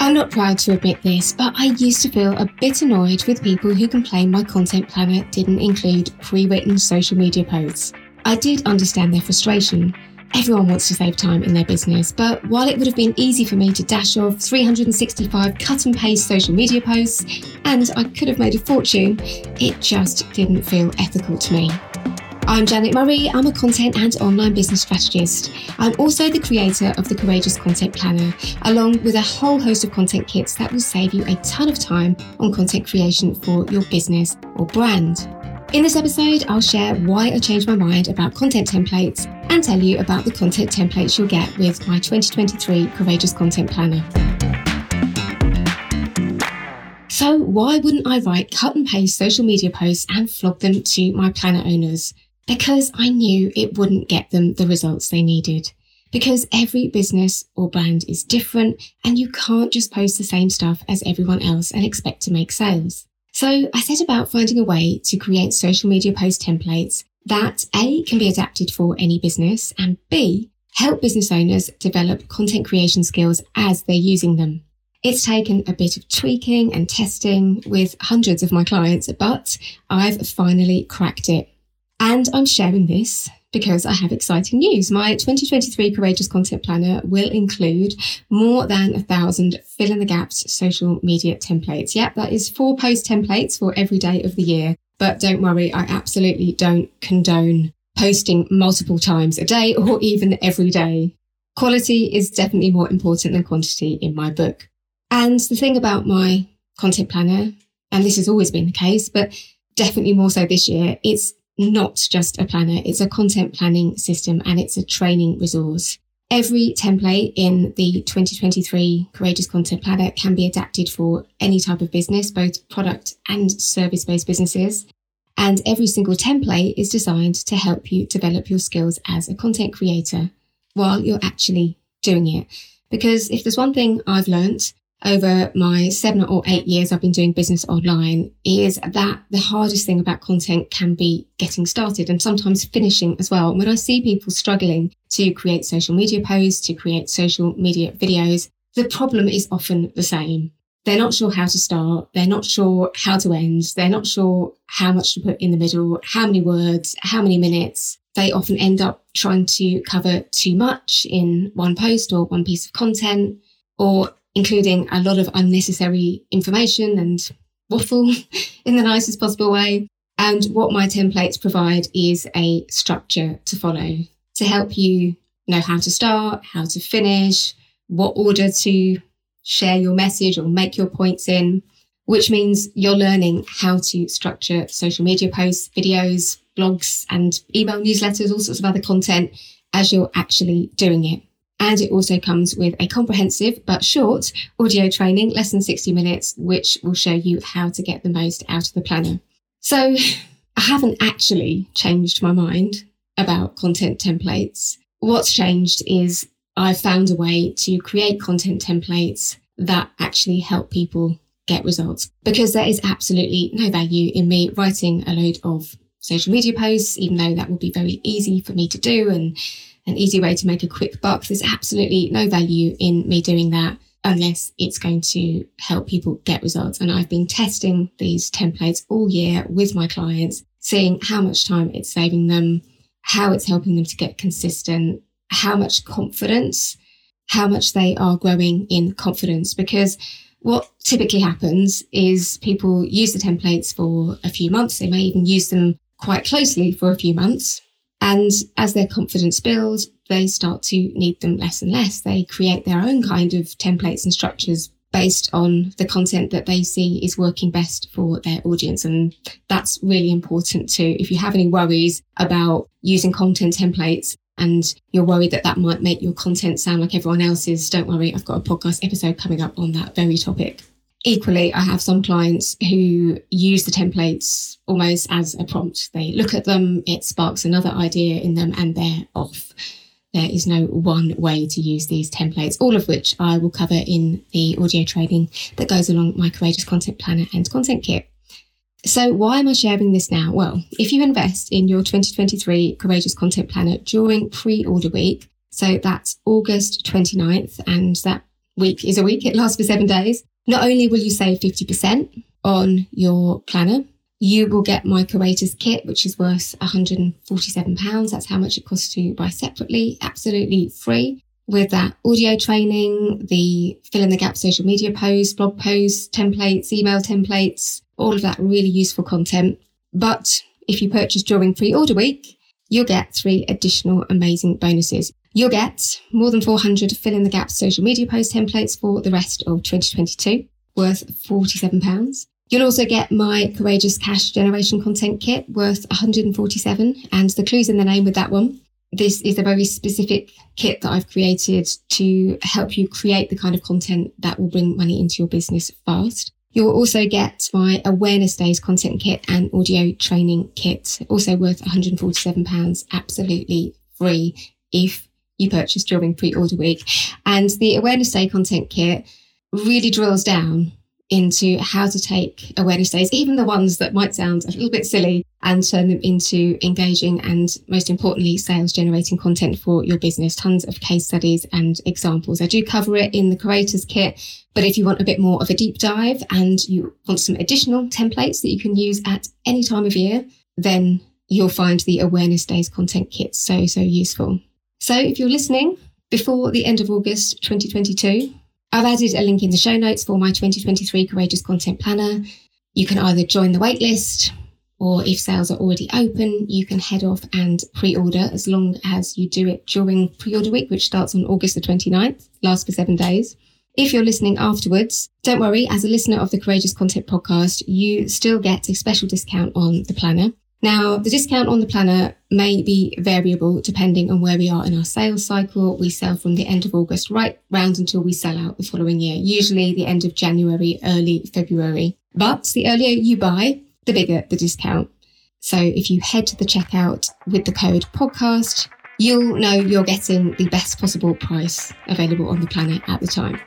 I'm not proud to admit this, but I used to feel a bit annoyed with people who complained my content planner didn't include pre written social media posts. I did understand their frustration. Everyone wants to save time in their business, but while it would have been easy for me to dash off 365 cut and paste social media posts, and I could have made a fortune, it just didn't feel ethical to me. I'm Janet Murray. I'm a content and online business strategist. I'm also the creator of the Courageous Content Planner, along with a whole host of content kits that will save you a ton of time on content creation for your business or brand. In this episode, I'll share why I changed my mind about content templates and tell you about the content templates you'll get with my 2023 Courageous Content Planner. So, why wouldn't I write cut and paste social media posts and flog them to my planner owners? Because I knew it wouldn't get them the results they needed. Because every business or brand is different and you can't just post the same stuff as everyone else and expect to make sales. So I set about finding a way to create social media post templates that A can be adapted for any business and B help business owners develop content creation skills as they're using them. It's taken a bit of tweaking and testing with hundreds of my clients, but I've finally cracked it. And I'm sharing this because I have exciting news. My 2023 Courageous Content Planner will include more than a thousand fill in the gaps social media templates. Yep, that is four post templates for every day of the year. But don't worry, I absolutely don't condone posting multiple times a day or even every day. Quality is definitely more important than quantity in my book. And the thing about my content planner, and this has always been the case, but definitely more so this year, it's not just a planner, it's a content planning system and it's a training resource. Every template in the 2023 Courageous Content Planner can be adapted for any type of business, both product and service based businesses. And every single template is designed to help you develop your skills as a content creator while you're actually doing it. Because if there's one thing I've learned over my seven or eight years I've been doing business online is that the hardest thing about content can be getting started and sometimes finishing as well. When I see people struggling to create social media posts, to create social media videos, the problem is often the same. They're not sure how to start. They're not sure how to end. They're not sure how much to put in the middle, how many words, how many minutes. They often end up trying to cover too much in one post or one piece of content or including a lot of unnecessary information and waffle in the nicest possible way. And what my templates provide is a structure to follow to help you know how to start, how to finish, what order to share your message or make your points in, which means you're learning how to structure social media posts, videos, blogs, and email newsletters, all sorts of other content as you're actually doing it. And it also comes with a comprehensive but short audio training, less than 60 minutes, which will show you how to get the most out of the planner. So I haven't actually changed my mind about content templates. What's changed is I've found a way to create content templates that actually help people get results because there is absolutely no value in me writing a load of social media posts, even though that would be very easy for me to do and an easy way to make a quick buck. There's absolutely no value in me doing that unless it's going to help people get results. And I've been testing these templates all year with my clients, seeing how much time it's saving them, how it's helping them to get consistent, how much confidence, how much they are growing in confidence. Because what typically happens is people use the templates for a few months. They may even use them quite closely for a few months and as their confidence builds, they start to need them less and less. They create their own kind of templates and structures based on the content that they see is working best for their audience. And that's really important too. If you have any worries about using content templates and you're worried that that might make your content sound like everyone else's, don't worry. I've got a podcast episode coming up on that very topic. Equally, I have some clients who use the templates almost as a prompt. They look at them, it sparks another idea in them, and they're off. There is no one way to use these templates, all of which I will cover in the audio training that goes along my Courageous Content Planner and Content Kit. So, why am I sharing this now? Well, if you invest in your 2023 Courageous Content Planner during pre order week, so that's August 29th, and that week is a week. It lasts for seven days. Not only will you save 50% on your planner, you will get my Creators kit, which is worth £147. That's how much it costs to buy separately, absolutely free. With that audio training, the fill in the gap social media posts, blog posts, templates, email templates, all of that really useful content. But if you purchase during pre order week, you'll get three additional amazing bonuses. You'll get more than 400 fill in the gap social media post templates for the rest of 2022, worth £47. You'll also get my Courageous Cash Generation Content Kit worth 147 and the clues in the name with that one. This is a very specific kit that I've created to help you create the kind of content that will bring money into your business fast. You'll also get my Awareness Days content kit and audio training kit, also worth £147, absolutely free if you purchase during pre-order week. And the Awareness Day content kit really drills down into how to take awareness days, even the ones that might sound a little bit silly, and turn them into engaging and most importantly, sales generating content for your business. Tons of case studies and examples. I do cover it in the creators kit, but if you want a bit more of a deep dive and you want some additional templates that you can use at any time of year, then you'll find the awareness days content kit so, so useful. So if you're listening before the end of August 2022, I've added a link in the show notes for my 2023 Courageous Content Planner. You can either join the waitlist or if sales are already open, you can head off and pre-order as long as you do it during pre-order week, which starts on August the 29th, lasts for seven days. If you're listening afterwards, don't worry, as a listener of the Courageous Content podcast, you still get a special discount on the planner. Now, the discount on the planner may be variable depending on where we are in our sales cycle. We sell from the end of August right round until we sell out the following year, usually the end of January, early February. But the earlier you buy, the bigger the discount. So if you head to the checkout with the code podcast, you'll know you're getting the best possible price available on the planner at the time.